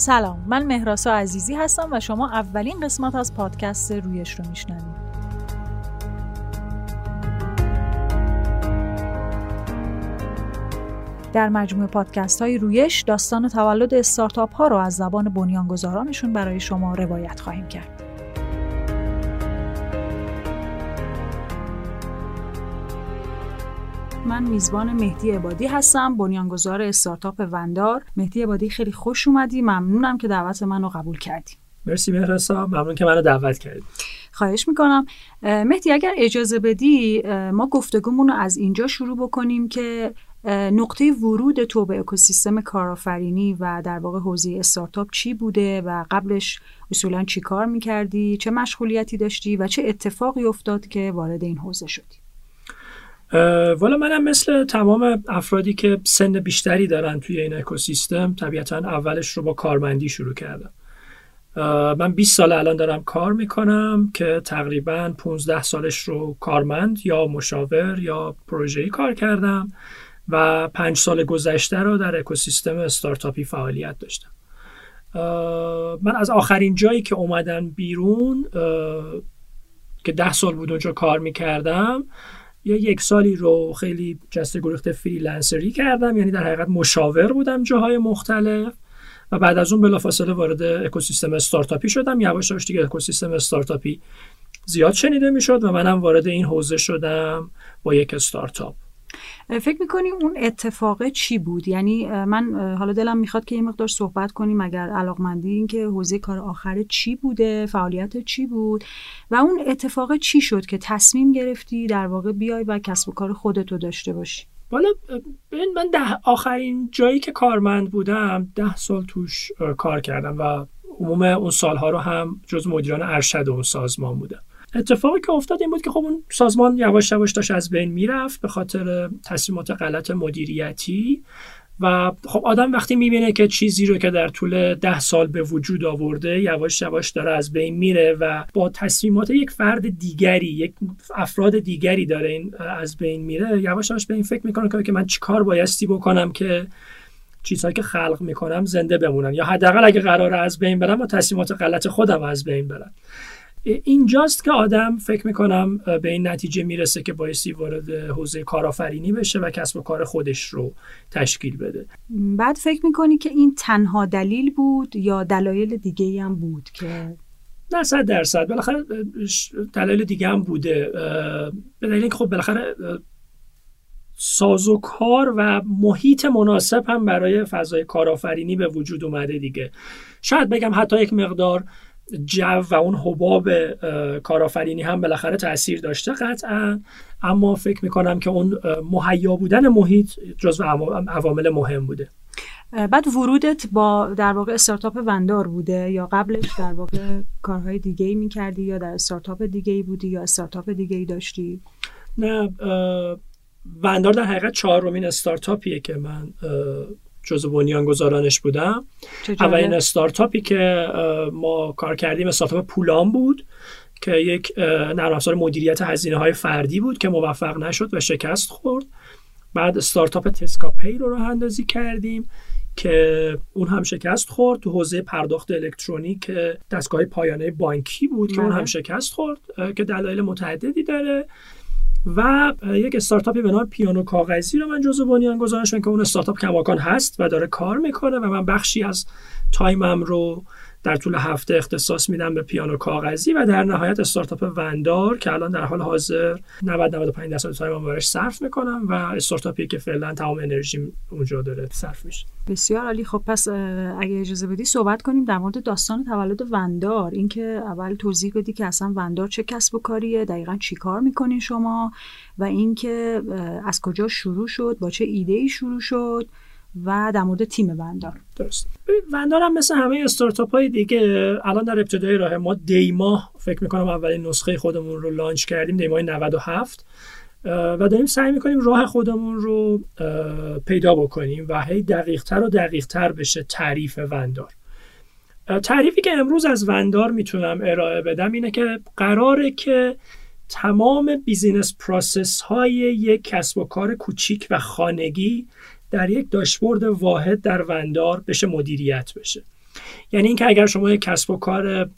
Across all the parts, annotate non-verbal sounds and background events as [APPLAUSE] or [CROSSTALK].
سلام من مهراسا عزیزی هستم و شما اولین قسمت از پادکست رویش رو میشنوید در مجموع پادکست های رویش داستان تولد استارتاپ ها رو از زبان بنیانگذارانشون برای شما روایت خواهیم کرد. من میزبان مهدی عبادی هستم بنیانگذار استارتاپ وندار. مهدی عبادی خیلی خوش اومدی. ممنونم که دعوت منو قبول کردی. مرسی مهرسا ممنون که منو دعوت کردی. خواهش می‌کنم. مهدی اگر اجازه بدی ما گفتگومون رو از اینجا شروع بکنیم که نقطه ورود تو به اکوسیستم کارآفرینی و در واقع حوزه استارتاپ چی بوده و قبلش اصولا چی کار می‌کردی؟ چه مشغولیتی داشتی و چه اتفاقی افتاد که وارد این حوزه شدی؟ والا منم مثل تمام افرادی که سن بیشتری دارن توی این اکوسیستم طبیعتا اولش رو با کارمندی شروع کردم. من 20 سال الان دارم کار می‌کنم که تقریبا 15 سالش رو کارمند یا مشاور یا پروژه‌ای کار کردم و پنج سال گذشته رو در اکوسیستم استارتاپی فعالیت داشتم. من از آخرین جایی که اومدن بیرون که ده سال بود اونجا کار می‌کردم یا یک سالی رو خیلی جسته گریخته فریلنسری کردم یعنی در حقیقت مشاور بودم جاهای مختلف و بعد از اون بلافاصله وارد اکوسیستم استارتاپی شدم. یواش یواش دیگه اکوسیستم استارتاپی زیاد شنیده می‌شد و منم وارد این حوزه شدم با یک استارتاپ. فکر می‌کنی اون اتفاقه چی بود؟ یعنی من حالا دلم می‌خواد که یه مقدار صحبت کنیم اگر علاقمندی این که حوزه کار آخر چی بوده فعالیت چی بود و اون اتفاق چی شد که تصمیم گرفتی در واقع بیای و کسب و کار خودتو داشته باشی؟ والا ببین من ده آخرین جایی که کارمند بودم ده سال توش کار کردم و عموم اون سالها رو هم جز مدیران ارشد اون سازمان بودم. اتفاقی که افتاد این بود که خب اون سازمان یواش یواش داشت از بین می‌رفت به خاطر تصمیمات غلط مدیریتی و خب آدم وقتی می‌بینه که چیزی رو که در طول ده سال به وجود آورده یواش یواش داره از بین میره و با تصمیمات یک فرد دیگری یک افراد دیگری داره این از بین میره یواش یواش به این فکر می‌کنه که من چیکار بایستی بکنم که چیزهایی که خلق می‌کنم زنده بمونن یا حداقل اگه قرار از بین برم با تصمیمات غلط خودم از بین برم. اینجاست که آدم فکر می‌کنم به این نتیجه می‌رسه که بایستی وارد حوزه کارآفرینی بشه و کسب و کار خودش رو تشکیل بده. بعد فکر می‌کنی که این تنها دلیل بود یا دلایل دیگه هم بود که؟ نه صد درصد. بالاخره دلایل دیگه هم بوده. به دلیل اینکه خب بالاخره سازوکار و محیط مناسب هم برای فضای کارآفرینی به وجود اومده دیگه. شاید بگم حتی یک مقدار جو و اون حباب کارآفرینی هم بالاخره تاثیر داشته قطعا. اما فکر می‌کنم که اون مهیا بودن محیط جزو عوامل مهم بوده. بعد ورودت با در واقع استارتاپ وندار بوده یا قبلش در واقع کارهای دیگه ای می‌کردی یا در استارتاپ دیگه ای بودی یا استارتاپ دیگه ای داشتی؟ نه وندار در حقیقت چهارمین استارتاپیه که من جزو بنیانگذارانش بودم. اولین استارتاپی که ما کار کردیم استارتاپ پولان بود که یک نرم افزار مدیریت هزینه های فردی بود که موفق نشد و شکست خورد. بعد استارتاپ تسکاپی رو راه اندازی کردیم که اون هم شکست خورد تو حوزه پرداخت الکترونیک دستگاه پایانه بانکی بود که اون هم بله. شکست خورد که دلایل متعددی داره. و یک استارتاپی به نام پیانو کاغذی رو من جزو بنیانگذارشم که اون استارتاپ کماکان هست و داره کار می‌کنه و من بخشی از time م رو در طول هفته اختصاص میدم به پیانو کاغذی و در نهایت استارتاپ وندار که الان در حال حاضر 90 95 درصد time م براش صرف می‌کنم و استارتاپی که فعلا تمام انرژی اونجا داره صرف میشه. بسیار عالی. خب پس اگه اجازه بدی صحبت کنیم در مورد داستان تولد وندار. اینکه اول توضیح بدی که اصلا وندار چه کسب و کاریه دقیقا چی کار می‌کنین شما و اینکه از کجا شروع شد با چه ایده ای شروع شد و در مورد تیم وندار درست وندار هم مثل همه استارتاپ های دیگه الان در ابتدای راه ما دی‌ماه فکر می‌کنم اولین نسخه خودمون رو launch کردیم دی‌ماه 97 و داریم سعی می‌کنیم راه خودمون رو پیدا بکنیم و هی دقیقتر و دقیقتر بشه تعریف وندار تعریفی که امروز از وندار می‌تونم ارائه بدم اینه که قراره که تمام business process های یک کسب و کار کوچیک و خانگی در یک داشبورد واحد در وندار بشه مدیریت بشه. یعنی اینکه اگر شما یک کسب و کار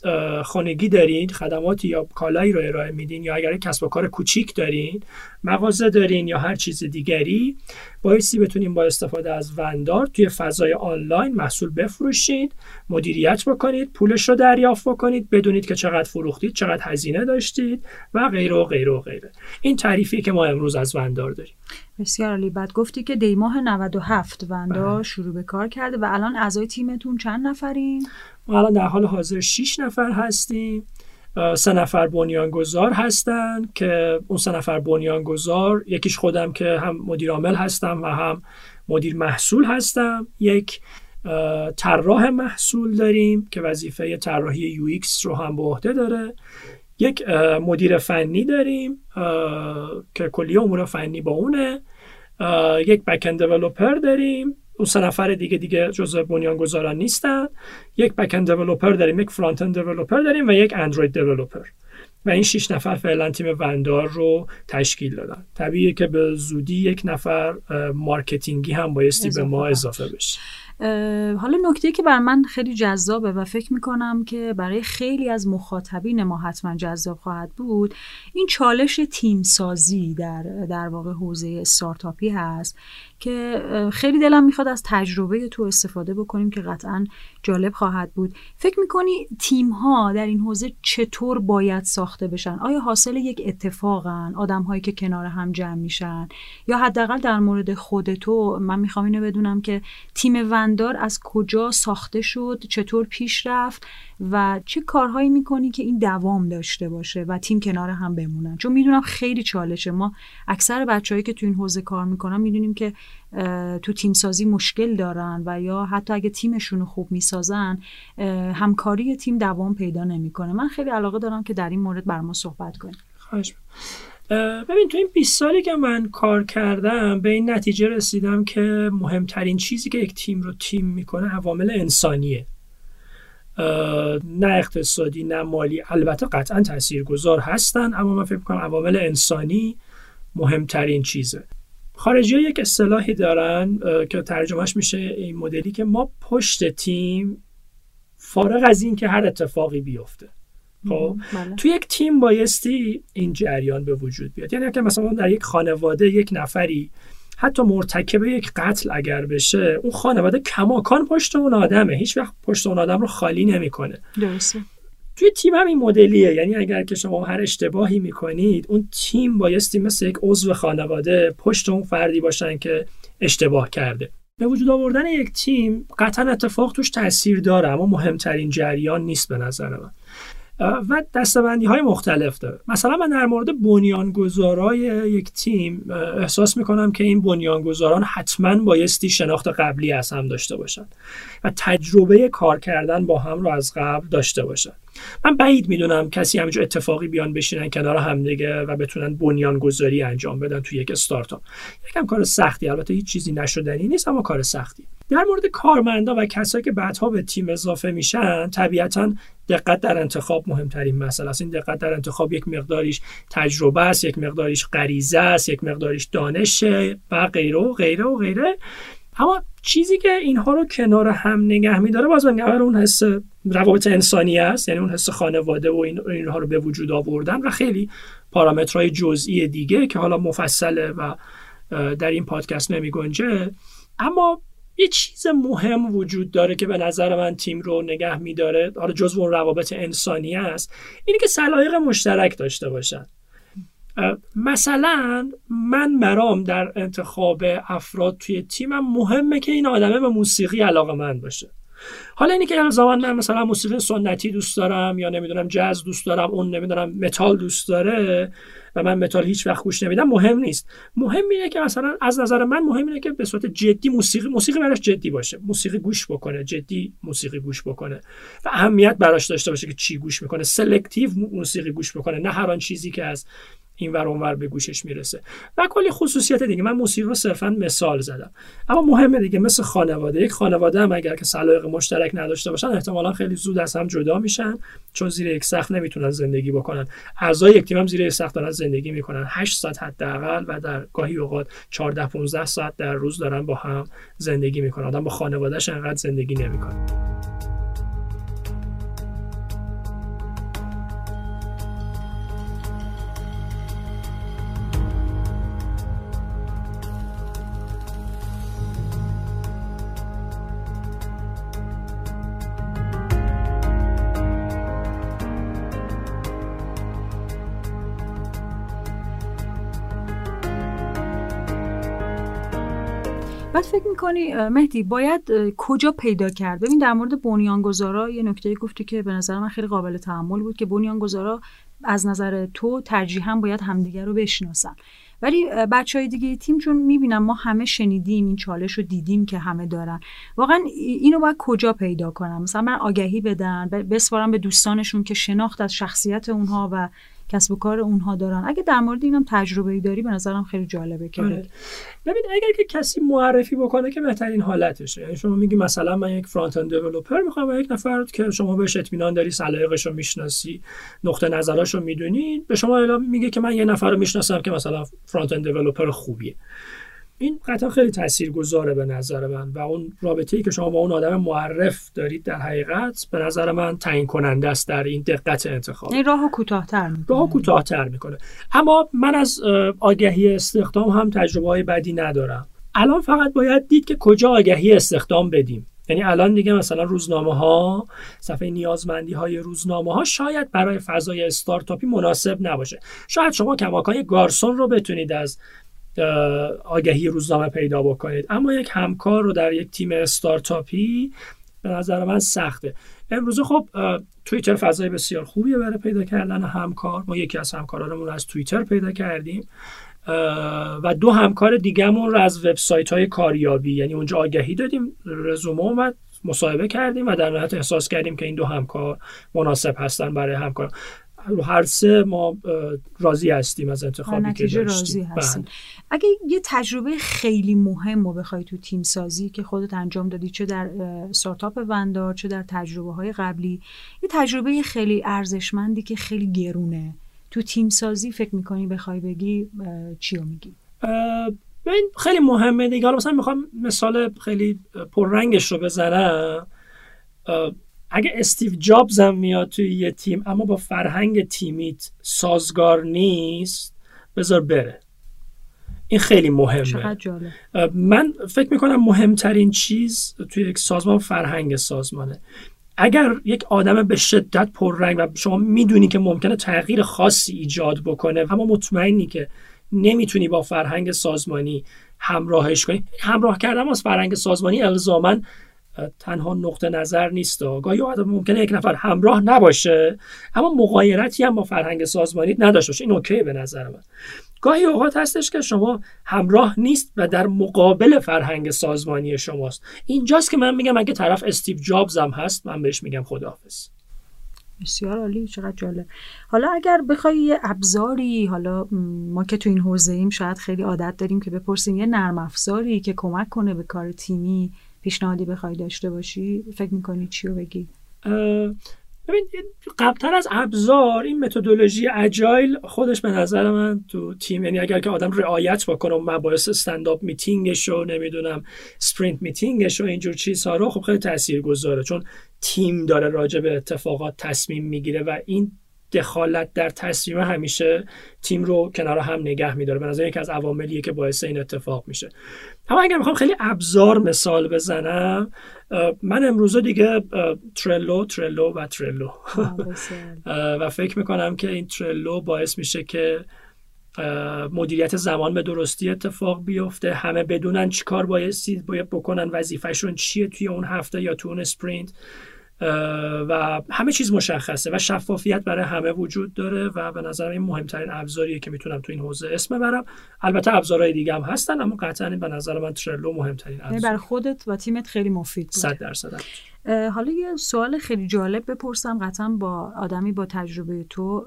خانگی دارین خدماتی یا کالایی رو ارائه میدین یا اگر کسب و کار کوچیک دارین مغازه دارین یا هر چیز دیگری بایستی بتونیم با استفاده از وندار توی فضای آنلاین محصول بفروشید مدیریت بکنید پولش رو دریافت بکنید بدونید که چقدر فروختید چقدر هزینه داشتید و غیره و غیره و غیره. این تعریفی که ما امروز از وندار داریم. بسیار عالی. بعد گفتی که دی ماه 97 وندار بله. شروع به کار کرده و الان اعضای تیمتون چند نفرین؟ ما الان در حال حاضر 6 نفر هستیم. سه نفر بنیانگذار هستن که اون سه نفر بنیانگذار یکیش خودم که هم مدیر عامل هستم و هم مدیر محصول هستم. یک طراح محصول داریم که وظیفه طراحی UX رو هم به عهده داره. یک مدیر فنی داریم که کلیه امور فنی با اونه. یک backend developer داریم. اون سه نفر دیگه دیگه جزء بنیانگذاران نیستن. یک backend developer داریم یک frontend developer داریم و یک Android developer و این شش نفر فعلا تیم وندار رو تشکیل دادن. طبیعیه که به زودی یک نفر marketing ی هم بایستی به ما اضافه بشه. حالا نکته که بر من خیلی جذابه و فکر می‌کنم که برای خیلی از مخاطبین ما حتما جذاب خواهد بود این چالش تیم سازی در در واقع حوزه استارتاپی هست. که خیلی دلم می‌خواد از تجربه تو استفاده بکنیم که قطعا جالب خواهد بود. فکر می‌کنی تیم ها در این حوزه چطور باید ساخته بشن؟ آیا حاصل یک اتفاقن؟ آدم هایی که کنار هم جمع میشن؟ یا حداقل در مورد خود تو من می‌خوام اینو بدونم که تیم وندار از کجا ساخته شد چطور پیش رفت و چه کارهایی می‌کنی که این دوام داشته باشه و تیم کنار هم بمونن؟ چون می‌دونم خیلی چالشه. ما اکثر بچههایی که تو این حوزه کار می‌کنن می‌دونیم که تو تیم سازی مشکل دارن و یا حتی اگه تیمشون رو خوب می‌سازن همکاری تیم دوام پیدا نمی‌کنه. من خیلی علاقه دارم که در این مورد بر ما صحبت کنیم. خواهش ببین تو این 20 سالی که من کار کردم به این نتیجه رسیدم که مهمترین چیزی که یک تیم رو تیم می‌کنه عوامل انسانیه. نه اقتصادی نه مالی البته قطعا تاثیرگذار هستن اما من فکر می‌کنم عوامل انسانی مهمترین چیزه. خارجی ها یک اصطلاحی دارن که ترجمهش میشه این مدلی که ما پشت تیم فارغ از این که هر اتفاقی بیفته. خب بله. تو یک تیم بایستی این جریان به وجود بیاد. یعنی که مثلا در یک خانواده یک نفری حتی مرتکب یک قتل اگر بشه اون خانواده کماکان پشت اون آدمه. هیچ وقت پشت اون آدم رو خالی نمی‌کنه. درسته. توی تیم هم این مدلیه. یعنی اگر که شما هر اشتباهی می‌کنید اون تیم بایستی مثل یک عضو خانواده پشت اون فردی باشن که اشتباه کرده. به وجود آوردن یک تیم قطعا اتفاق توش تاثیر داره اما مهمترین جریان نیست به نظر من. و دستبندی های مختلف داره. مثلا من در مورد بنیانگذارای یک تیم احساس می‌کنم که این بنیانگذاران حتما بایستی شناخت قبلی از هم داشته باشن و تجربه کار کردن با هم رو از قبل داشته باشن. من بعید می‌دونم کسی همینجا اتفاقی بیان بشینن کنار همدیگه و بتونن بنیانگذاری انجام بدن توی یک استارتاپ. یکم کار سختی البته هیچ چیزی نشدنی نیست اما کار سختی. در مورد کارمندا و کسایی که بعدها به تیم اضافه میشن طبیعتا دقت در انتخاب مهمترین مسئله است. این دقت در انتخاب یک مقداریش تجربه است یک مقداریش غریزه است یک مقداریش دانشه و غیره و غیره و غیره. اما چیزی که اینها رو کنار هم نگه میداره باز من اون حس روابط انسانی است یعنی اون حس خانواده و این اینها رو به وجود آوردن و خیلی پارامترهای جزئی دیگه که حالا مفصله و در این پادکست نمی گنجه. اما یه چیز مهم وجود داره که به نظر من تیم رو نگه میداره حالا جزو اون روابط انسانی است اینی که سلایق مشترک داشته باشن. مثلا من برام در انتخاب افراد توی تیمم مهمه که این آدمه به موسیقی علاقه من باشه. حالا اینی که زمان من مثلا موسیقی سنتی دوست دارم یا نمی‌دونم جاز دوست دارم اون نمی‌دونم متال دوست داره و من متال هیچ وقت گوش نمیدم مهم نیست. مهم اینه که مثلا از نظر من مهم اینه که به صورت جدی موسیقی موسیقی براش جدی باشه. موسیقی گوش بکنه جدی موسیقی گوش بکنه و اهمیت براش داشته باشه که چی گوش می‌کنه. selective موسیقی گوش بکنه. نه هر آن چیزی که از این ور اونور به گوشش می‌رسه. و کلی خصوصیت دیگه. من موسیقی رو صرفا مثال زدم. اما مهمه دیگه مثل خانواده. یک خانواده هم اگر که سلایق مشترک نداشته باشن احتمالا خیلی زود از هم جدا میشن چون زیر یک سقف نمی‌تونن زندگی بکنن. اعضای یک تیم هم زیر یک سقف دارن زندگی می‌کنن. 8 ساعت حداقل و در گاهی اوقات 14 15 ساعت در روز دارن با هم زندگی می‌کنن. آدم با خانوادهش انقدر زندگی نمی‌کنه. می‌کنی؟ مهدی باید کجا پیدا کرد؟ ببین در مورد بنیانگذارا یه نکته گفتی که به نظر من خیلی قابل تحمل بود که بنیانگذارا از نظر تو ترجیحا باید همدیگر رو بشناسن. ولی بچه های دیگه تیم چون می‌بینم ما همه شنیدیم این چالش رو دیدیم که همه دارن. واقعا اینو باید کجا پیدا کنم؟ مثلا من آگهی بدن بسپارم به دوستانشون که شناخت از شخصیت اونها و کسب و کار اونها دارن. اگه در مورد اینم تجربه ای داری به نظرم خیلی جالبه که آره. ببین اگر که کسی معرفی بکنه که بهترین حالتشه. یعنی شما میگی مثلا من یک فرانت اند دیولپر می‌خوام و یک نفر که شما بهش اطمینان داری سلیقه‌شو رو می‌شناسی نقطه نظراشو می‌دونی به شما اعلام میگه که من یه نفر رو می‌شناسم که مثلا فرانت اند دیولپر خوبیه. این قطعا خیلی تاثیرگذاره به نظر من و اون رابطه ای که شما با اون آدم معرف دارید در حقیقت به نظر من تعیین کننده است در این دقت انتخاب. این راهو کوتاهتر می‌کنه. راهو کوتاهتر می‌کنه. اما من از آگهی استخدام هم تجربه های بدی ندارم. الان فقط باید دید که کجا آگهی استخدام بدیم. یعنی الان دیگه مثلا روزنامه ها صفحه نیازمندی های روزنامه ها شاید برای فضای استارتاپی مناسب نباشه. شاید شما کماکان گارسون رو بتونید از آگهی روزنامه پیدا بکنید. اما یک همکار رو در یک تیم استارتاپی به نظر من سخته. امروز خب توییتر فضای بسیار خوبیه برای پیدا کردن همکار. ما یکی از همکارانمون رو از توییتر پیدا کردیم. و دو همکار دیگهمون رو از وبسایت های کاریابی یعنی اونجا آگهی دادیم رزومه اومد مصاحبه کردیم و در نهایت احساس کردیم که این دو همکار مناسب هستن برای همکار رو هر سه ما راضی هستیم از انتخابی که داشتیم. راضی هستیم. بله. اگه یه تجربه خیلی مهم رو بخوای تو تیم سازی که خودت انجام دادی چه در استارتاپ وندار چه در تجربه های قبلی یه تجربه خیلی ارزشمندی که خیلی گرونه. تو تیم سازی فکر می‌کنی بخوای بگی چی رو میگی؟ این خیلی مهمه دیگه. حالا مثلا می‌خوام مثال خیلی پررنگش رو بزنم. اگه استیو جابز هم میاد توی یه تیم اما با فرهنگ تیمیت سازگار نیست بذار بره. این خیلی مهمه. من فکر می‌کنم مهمترین چیز توی یک سازمان فرهنگ سازمانه. اگر یک آدم به شدت پررنگ و شما می‌دونی که ممکنه تغییر خاصی ایجاد بکنه اما مطمئنی که نمی‌تونی با فرهنگ سازمانی همراهش کنی. همراه کردن از فرهنگ سازمانی الزامن تنها نقطه نظر نیست. گاهی اوقات ممکنه یک نفر همراه نباشه اما مغایرتی هم با فرهنگ سازمانی نداشته باشه. این اوکی به نظر من. گاهی اوقات هستش که شما همراه نیست و در مقابل فرهنگ سازمانی شماست. اینجاست که من میگم اگه طرف استیو جابز هم هست من بهش میگم خداحافظ. بسیار عالی چقدر جالب. حالا اگر بخوای یه ابزاری حالا ما که تو این حوزه ایم شاید خیلی عادت داریم که بپرسیم یه نرم افزاری که کمک کنه به کار تیمی پیشنهادی بخوای داشته باشی فکر می‌کنی چی رو بگی؟ ببین قبلتر از ابزار این متدولوژی agile خودش به نظر من تو تیم یعنی اگر که آدم رعایت بکنه و مباحث stand-up meeting ش رو نمی‌دونم sprint meeting ش و اینجور چیزها رو خب خیلی تاثیر گذاره چون تیم داره راجع به اتفاقات تصمیم می‌گیره و این دخالت در تصمیم همیشه تیم رو کنار هم نگه میداره. به نظر یکی از عواملیه که باعث این اتفاق میشه. اما اگر می‌خوام خیلی ابزار مثال بزنم من امروزه دیگه Trello Trello و Trello. [LAUGHS] و فکر می‌کنم که این Trello باعث میشه که مدیریت زمان به درستی اتفاق بیفته. همه بدونن چیکار باید باید بکنن وظیفهشون چیه توی اون هفته یا تو اون sprint. و همه چیز مشخصه و شفافیت برای همه وجود داره و به نظر این مهمترین ابزاریه که می‌تونم تو این حوزه اسم ببرم. البته ابزارهای دیگه هم هستن اما قطعا به نظر من Trello مهمترین یعنی ابزار. برای خودت و تیمت خیلی مفید بود 100 درصد. حالا یه سوال خیلی جالب بپرسم قطعا با آدمی با تجربه تو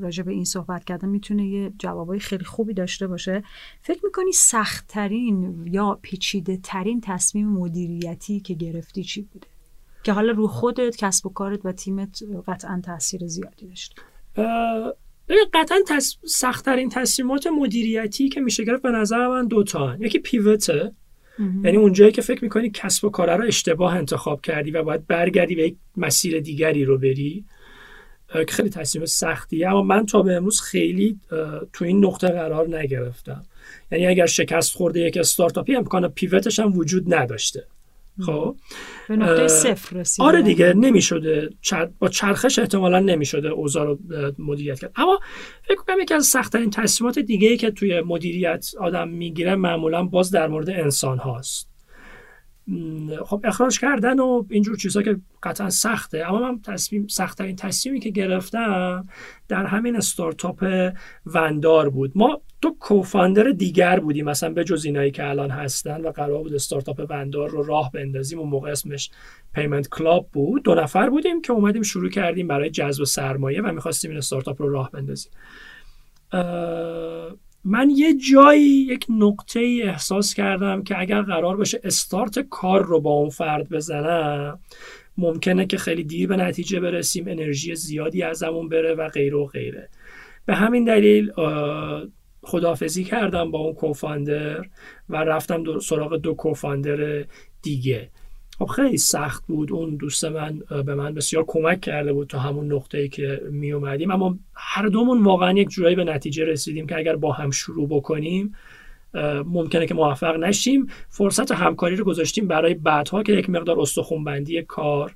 راجع به این صحبت کردن می‌تونه یه جوابای خیلی خوبی داشته باشه. فکر می‌کنی سختترین یا پیچیده ترین تصمیم مدیریتی که گرفتی چی بوده؟ که حالا رو خودت کسب و کارت و تیمت قطعا تاثیر زیادی داشت. قطعا تص... سختترین تصمیمات مدیریتی که میشه گرفت به نظر من دوتا یکی پیوته. یعنی اونجایی که فکر می‌کنی کسب و کاره رو اشتباه انتخاب کردی و باید برگردی به یک مسیر دیگری رو بری که خیلی تصمیم سختیه. اما من تا به امروز خیلی تو این نقطه قرار نگرفتم. یعنی اگر شکست خورده یک استارتاپی امکان پیوتش هم وجود نداشته. خب. به نقطه صفر رسید آره دیگه نمی‌شده. با چرخش احتمالا نمی‌شده اوضاع رو مدیریت کرد. اما فکر کنم یکی از سختترین تصمیمات دیگه ای که توی مدیریت آدم می‌گیره معمولا باز در مورد انسان هاست. خب اخراج کردن و اینجور چیزها که قطعا سخته. اما من تصمیم سختترین تصمیمی که گرفتم در همین استارتاپ وندار بود. ما دو co-founder دیگر بودیم مثلا به جز اینایی که الان هستن و قرار بود استارتاپ وندار رو راه بندازیم. اون موقع اسمش Payment Club بود. دو نفر بودیم که اومدیم شروع کردیم برای جذب سرمایه و می‌خواستیم این استارتاپ رو راه بندازیم. من یه جایی یک نقطه ای احساس کردم که اگر قرار باشه استارت کار رو با اون فرد بزنم ممکنه که خیلی دیر به نتیجه برسیم انرژی زیادی ازمون بره و غیره و غیره. به همین دلیل خدافزی کردم با اون کوفاندر و رفتم سراغ دو کوفاندر دیگه. خب خیلی سخت بود. اون دوست من به من بسیار کمک کرده بود تا همون نقطه ای که می اومدیم. اما هر دومون واقعا یک جورایی به نتیجه رسیدیم که اگر با هم شروع بکنیم ممکنه که موفق نشیم. فرصت همکاری رو گذاشتیم برای بعدها که یک مقدار استخونبندی کار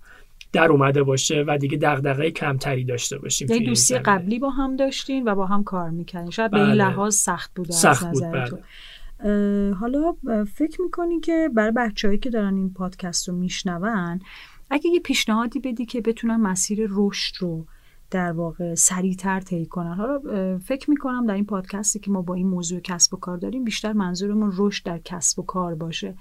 در اومده باشه و دیگه دغدغه کمتری داشته باشیم یه دوستی قبلی با هم داشتین و با هم کار می‌کنین شاید به این بله. لحاظ سخت بوده سخت از بود بله. حالا فکر می‌کنی که برای بچههایی که دارن این پادکست رو میشنون اگه یه پیشنهادی بدی که بتونن مسیر رشد رو در واقع سریعتر طی کنن؟ حالا فکر می‌کنم در این پادکستی که ما با این موضوع کسب و کار داریم بیشتر منظورمون رشد در کسب و کار باشه.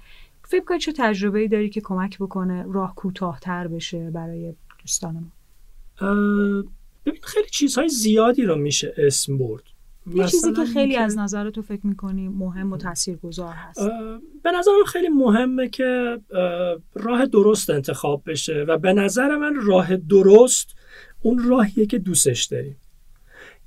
فکر کنی چه تجربه ای داری که کمک بکنه راه کوتاهتر بشه برای دوستان ما؟ ببین خیلی چیزهای زیادی رو میشه اسم برد. یه چیزی که خیلی از نظر تو فکر می‌کنی مهم و گذار هست. به نظرم خیلی مهمه که راه درست انتخاب بشه و به نظر من راه درست اون راهیه که دوستش داریم.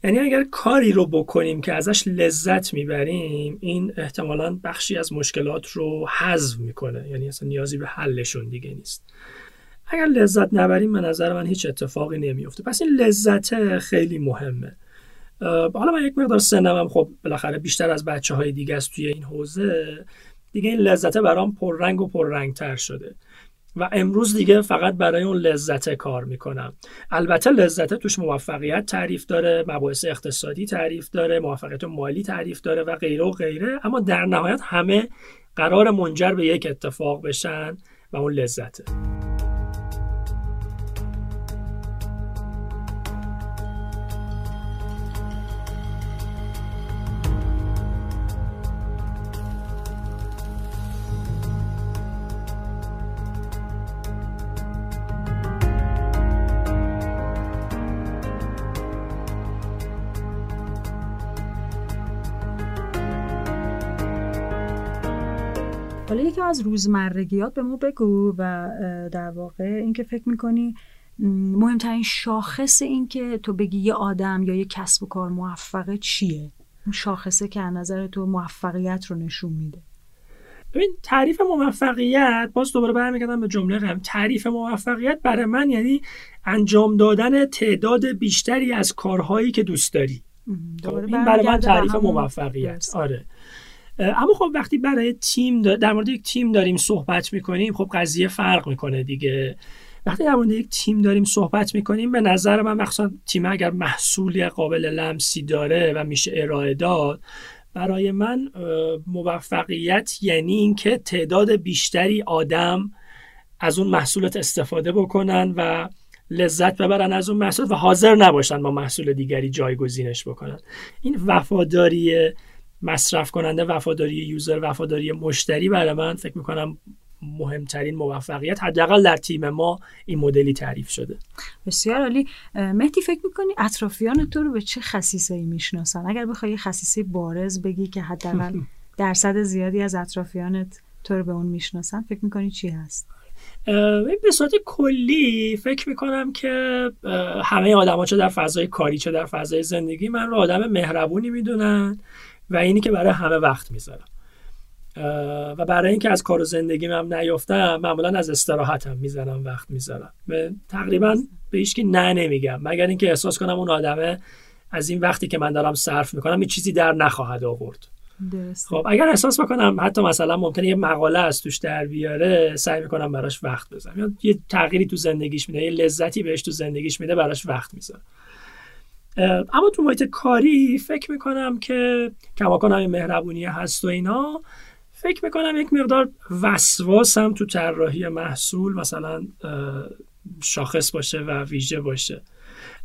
یعنی اگر کاری رو بکنیم که ازش لذت می‌بریم این احتمالا بخشی از مشکلات رو حذف می‌کنه. یعنی اصلا نیازی به حلشون دیگه نیست. اگر لذت نبریم به نظر من هیچ اتفاقی نمیفته پس این لذت خیلی مهمه. حالا من یک مقدار سنم هم خب بالاخره بیشتر از بچه های دیگه است توی این حوزه. دیگه این لذته برام پررنگ و پررنگتر شده. و امروز دیگه فقط برای اون لذته کار می‌کنم. البته لذته توش موفقیت تعریف داره مباحث اقتصادی تعریف داره موفقیت مالی تعریف داره و غیره و غیره. اما در نهایت همه قرار منجر به یک اتفاق بشن و اون لذته. از روزمرگیات به ما بگو و در واقع اینکه فکر می‌کنی مهمترین شاخص این که تو بگی یه آدم یا یه کسب و کار موفقه چیه؟ اون شاخصه که از نظر تو موفقیت رو نشون میده. ببین تعریف موفقیت باز دوباره برمیگردم به جمله هم تعریف موفقیت برای من یعنی انجام دادن تعداد بیشتری از کارهایی که دوست داری. خب، این برای من تعریف موفقیت. آره. اما خب وقتی برای تیم در مورد یک تیم داریم صحبت می‌کنیم خب قضیه فرق می‌کنه دیگه. وقتی در مورد یک تیم داریم صحبت می‌کنیم به نظر من مخصوصا تیم اگر محصولی قابل لمسی داره و میشه ارائه داد برای من موفقیت یعنی اینکه تعداد بیشتری آدم از اون محصولات استفاده بکنن و لذت ببرن از اون محصول و حاضر نباشن با محصول دیگری جایگزینش بکنن. این وفاداری مصرف کننده وفاداری یوزر وفاداری مشتری برای من فکر می‌کنم مهمترین موفقیت حداقل در تیم ما این مدلی تعریف شده. بسیار عالی. مهدی فکر می‌کنی اطرافیان تو رو به چه خصیصه ای می‌شناسن؟ اگر بخوای یه خصیصه بارز بگی که حداقل [LAUGHS] درصد زیادی از اطرافیانت تو رو به اون می‌شناسن فکر می‌کنی چی هست؟ به صورت کلی فکر می‌کنم که همه آدما چه در فضای کاری چه در فضای زندگی من رو آدم مهربونی می‌دونن. و اینی که برای همه وقت می‌ذارم. و برای اینکه از کار و زندگی هم نیفتم معمولا از استراحتم می‌زنم وقت می‌ذارم. تقریبا به هیچ نه نمیگم. مگر اینکه احساس کنم اون آدمه از این وقتی که من دارم صرف می‌کنم یه چیزی در نخواهد آورد. خب اگر احساس بکنم حتی مثلا ممکنه یه مقاله از توش در بیاره سعی می‌کنم براش وقت بذارم. یا یه تغییری تو زندگیش میده یه لذتی بهش تو زندگیش میده براش وقت می‌ذارم. اما تو محیط کاری فکر می‌کنم که کماکان همین مهربونی هست و اینا فکر می‌کنم یک مقدار وسواسم تو طراحی محصول مثلا شاخص باشه و ویژه باشه.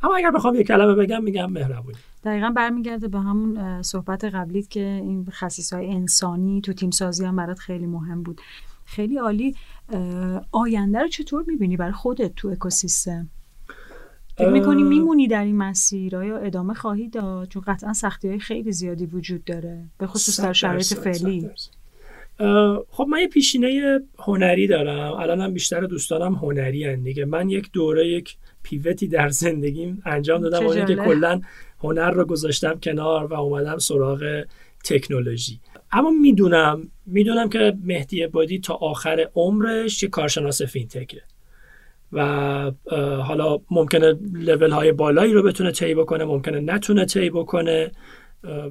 اما اگر بخوام یک کلمه بگم میگم مهربونی. دقیقا برمیگرده به همون صحبت قبلیت که این خصیص های انسانی تو تیم سازی هم برات خیلی مهم بود. خیلی عالی. آینده رو چطور می‌بینی برای خودت تو اکوسیستم؟ فکر می‌کنی میمونی در این مسیر؟ یا ادامه خواهی داد؟ چون قطعا سختی های خیلی زیادی وجود داره به خصوص در شرایط فعلی. خب من یه پیشینه هنری دارم. الانم بیشتر دوستانم هنری هن دیگه. من یک دوره یک پیوتی در زندگیم انجام دادم. اون که کلا هنر رو گذاشتم کنار و اومدم سراغ تکنولوژی. اما می‌دونم می‌دونم که مهدی بادی تا آخر عمرش یه کارشناس فینتکه. و حالا ممکنه لول های بالایی رو بتونه طی بکنه ممکنه نتونه طی بکنه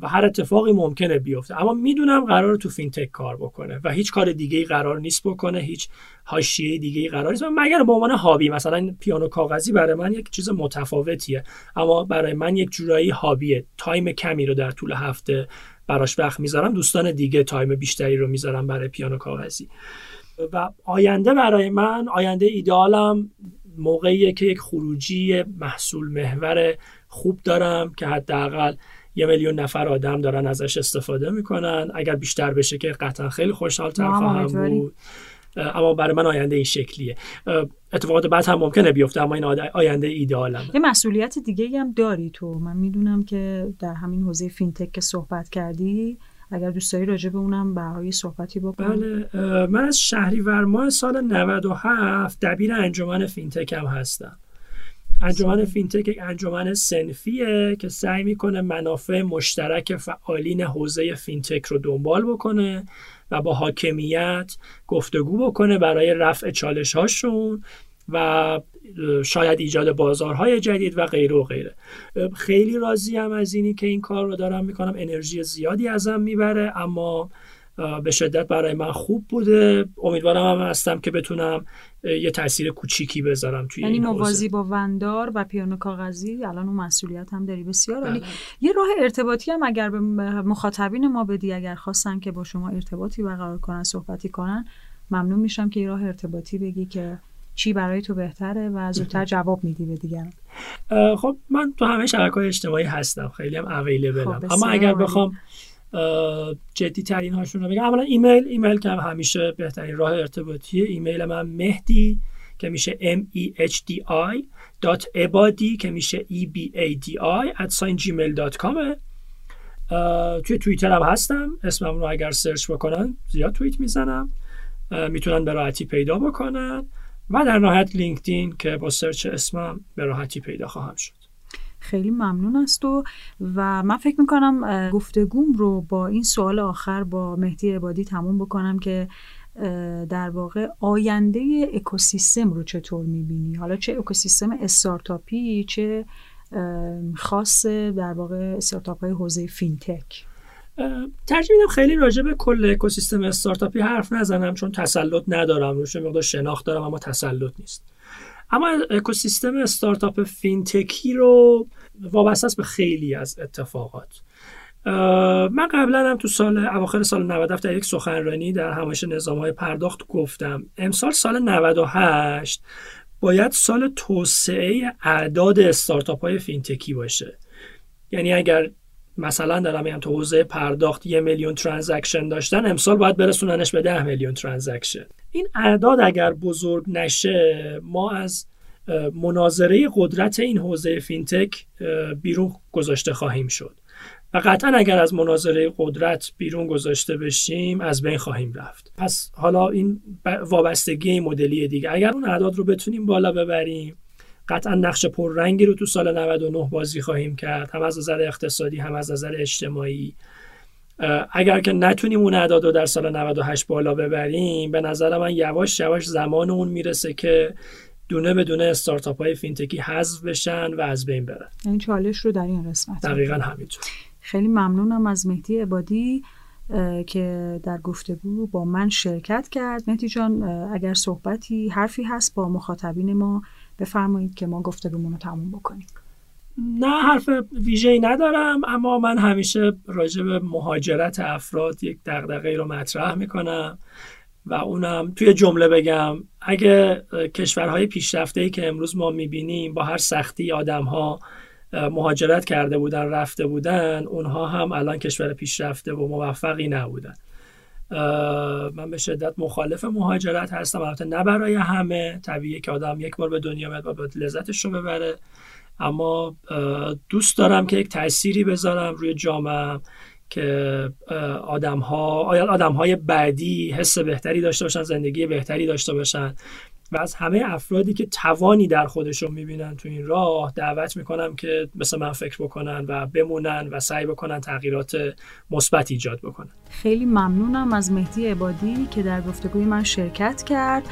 و هر اتفاقی ممکنه بیفته. اما می‌دونم قرار تو فینتک کار بکنه و هیچ کار دیگه ای قرار نیست بکنه هیچ حاشیه دیگه ای قرار نیست. مگر به عنوان hobby مثلا پیانو کاغذی برای من یک چیز متفاوتیه اما برای من یک جورایی hobby ه. time کمی رو در طول هفته براش وقت می‌ذارم دوستان دیگه time بیشتری رو می‌ذارم برای پیانو کاغذی. و آینده برای من آینده ایدالم موقعیه که یک خروجی محصول محور خوب دارم که حداقل یه میلیون نفر آدم دارن ازش استفاده می‌کنن. اگر بیشتر بشه که قطعا خیلی خوشحال تر خواهم بود. اما برای من آینده این شکلیه. اتفاقات بعد هم ممکنه بیفته اما این آینده ایدئالم یه مسئولیت دیگه هم داری تو. من می‌دونم که در همین حوزه فینتک که صحبت کردی اگر دوست داری راجع به اونم برای صحبتی بکن. بله من از شهریور ماه سال 97 دبیر انجمن فینتک هم هستم. انجمن فینتک یک انجمن صنفیه که سعی می‌کنه منافع مشترک فعالین حوزه فینتک رو دنبال بکنه و با حاکمیت گفتگو بکنه برای رفع چالش هاشون و شاید ایجاد بازارهای جدید و غیره و غیره. خیلی راضی هم از اینی که این کار رو دارم می‌کنم. انرژی زیادی ازم می‌بره اما به شدت برای من خوب بوده. امیدوارم هم هستم که بتونم یه تاثیر کوچیکی بذارم توی یعنی موازی با وندار و پیانو کاغذی الان اون مسئولیت هم داری. بسیار عالی. بله. یه راه ارتباطی هم اگر به مخاطبین ما بدی اگر خواستن که با شما ارتباطی برقرار کنن صحبتی کنن ممنون میشم که یه راه ارتباطی بگی که چی برای تو بهتره و زودتر جواب میدی به دیگران. خب من تو همه شبکه اجتماعی هستم خیلی هم available م خب اما اگر بخوام جدی ترین هاشون رو بگم. اولا ایمیل ایمیل که همیشه بهترین راه ارتباطی ایمیل من مهدی که میشه m e h d i dot ebadi که میشه e b a d i at sign gmail.com توی توییتر هم هستم. اسمم رو اگر سرچ بکنن زیاد توییت می‌زنم. می‌تونن به راحتی پیدا بکنن. و در نهایت لینکدین که با سرچ اسمم به راحتی پیدا خواهم شد. خیلی ممنون ازت و من فکر می‌کنم گفتگوم رو با این سوال آخر با مهدی عبادی تموم بکنم که در واقع آینده اکوسیستم رو چطور می‌بینی؟ حالا چه اکوسیستم استارتاپی چه خاص در واقع استارتاپ های حوزه فینتک؟ ترجیح میدم خیلی راجع به کل اکوسیستم استارتاپی حرف نزنم چون تسلط ندارم روش مقدار شناخت دارم اما تسلط نیست. اما اکوسیستم استارتاپ فینتکی رو وابسته است به خیلی از اتفاقات. من قبلا هم تو سال اواخر سال 97 در یک سخنرانی در همایش نظام های پرداخت گفتم امسال سال 98 باید سال توسعه اعداد استارتاپ های فینتکی باشه. یعنی اگر مثلا دارم میگم تو حوزه پرداخت یه میلیون transaction داشتن امسال باید برسوننش به ده میلیون transaction. این اعداد اگر بزرگ نشه ما از منازعه قدرت این حوزه فینتک بیرون گذاشته خواهیم شد. و قطعا اگر از منازعه قدرت بیرون گذاشته بشیم از بین خواهیم رفت. پس حالا این وابستگی مدلی دیگه. اگر اون اعداد رو بتونیم بالا ببریم قطعا نقش پررنگی رو تو سال 99 بازی خواهیم کرد. هم از نظر اقتصادی هم از نظر اجتماعی. اگر که نتونیم اون اعداد رو در سال 98 بالا ببریم به نظر من یواش یواش زمان اون می‌رسه که دونه به دونه استارتاپ های فینتکی حذف بشن و از بین برن. این چالش رو در این قسمت. دقیقا همینطور. خیلی ممنونم از مهدی عبادی. که در گفتگو با من شرکت کرد. مهدی جان اگر صحبتی حرفی هست با مخاطبین ما بفرمایید که ما گفتگومون رو تموم بکنیم. نه حرف ویژه‌ای ندارم اما من همیشه راجع به مهاجرت افراد یک دغدغه رو مطرح می‌کنم و اونم توی جمله بگم اگه کشورهای پیشرفته که امروز ما می‌بینیم با هر سختی آدمها مهاجرت کرده بودن رفته بودن اونها هم الان کشور پیشرفته و موفقی نبودن. من به شدت مخالف مهاجرت هستم. البته نه برای همه. طبیعیه که آدم یک بار به دنیا میاد و باید لذتش رو ببره. اما دوست دارم که یک تأثیری بذارم روی جامعه که آدم ها آدم های بعدی حس بهتری داشته باشن زندگی بهتری داشته باشن. و از همه افرادی که توانی در خودشون می‌بینن تو این راه دعوت می‌کنم که مثل من فکر بکنن و بمونن و سعی بکنن تغییرات مثبت ایجاد بکنن. خیلی ممنونم از مهدی عبادی که در گفتگوی من شرکت کرد.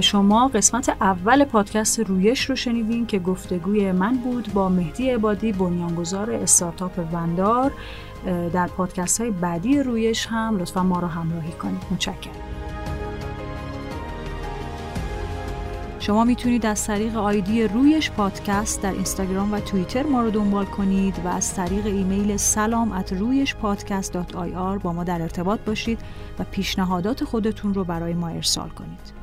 شما قسمت اول پادکست رویش رو شنیدین که گفتگوی من بود با مهدی عبادی بنیانگذار استارتاپ وندار. در پادکست های بعدی رویش هم لطفا ما رو همراهی کنید. متشکرم. شما می‌تونید از طریق آیدی رویش پادکست در اینستاگرام و توییتر ما رو دنبال کنید و از طریق ایمیل سلام at رویش با ما در ارتباط باشید و پیشنهادات خودتون رو برای ما ارسال کنید.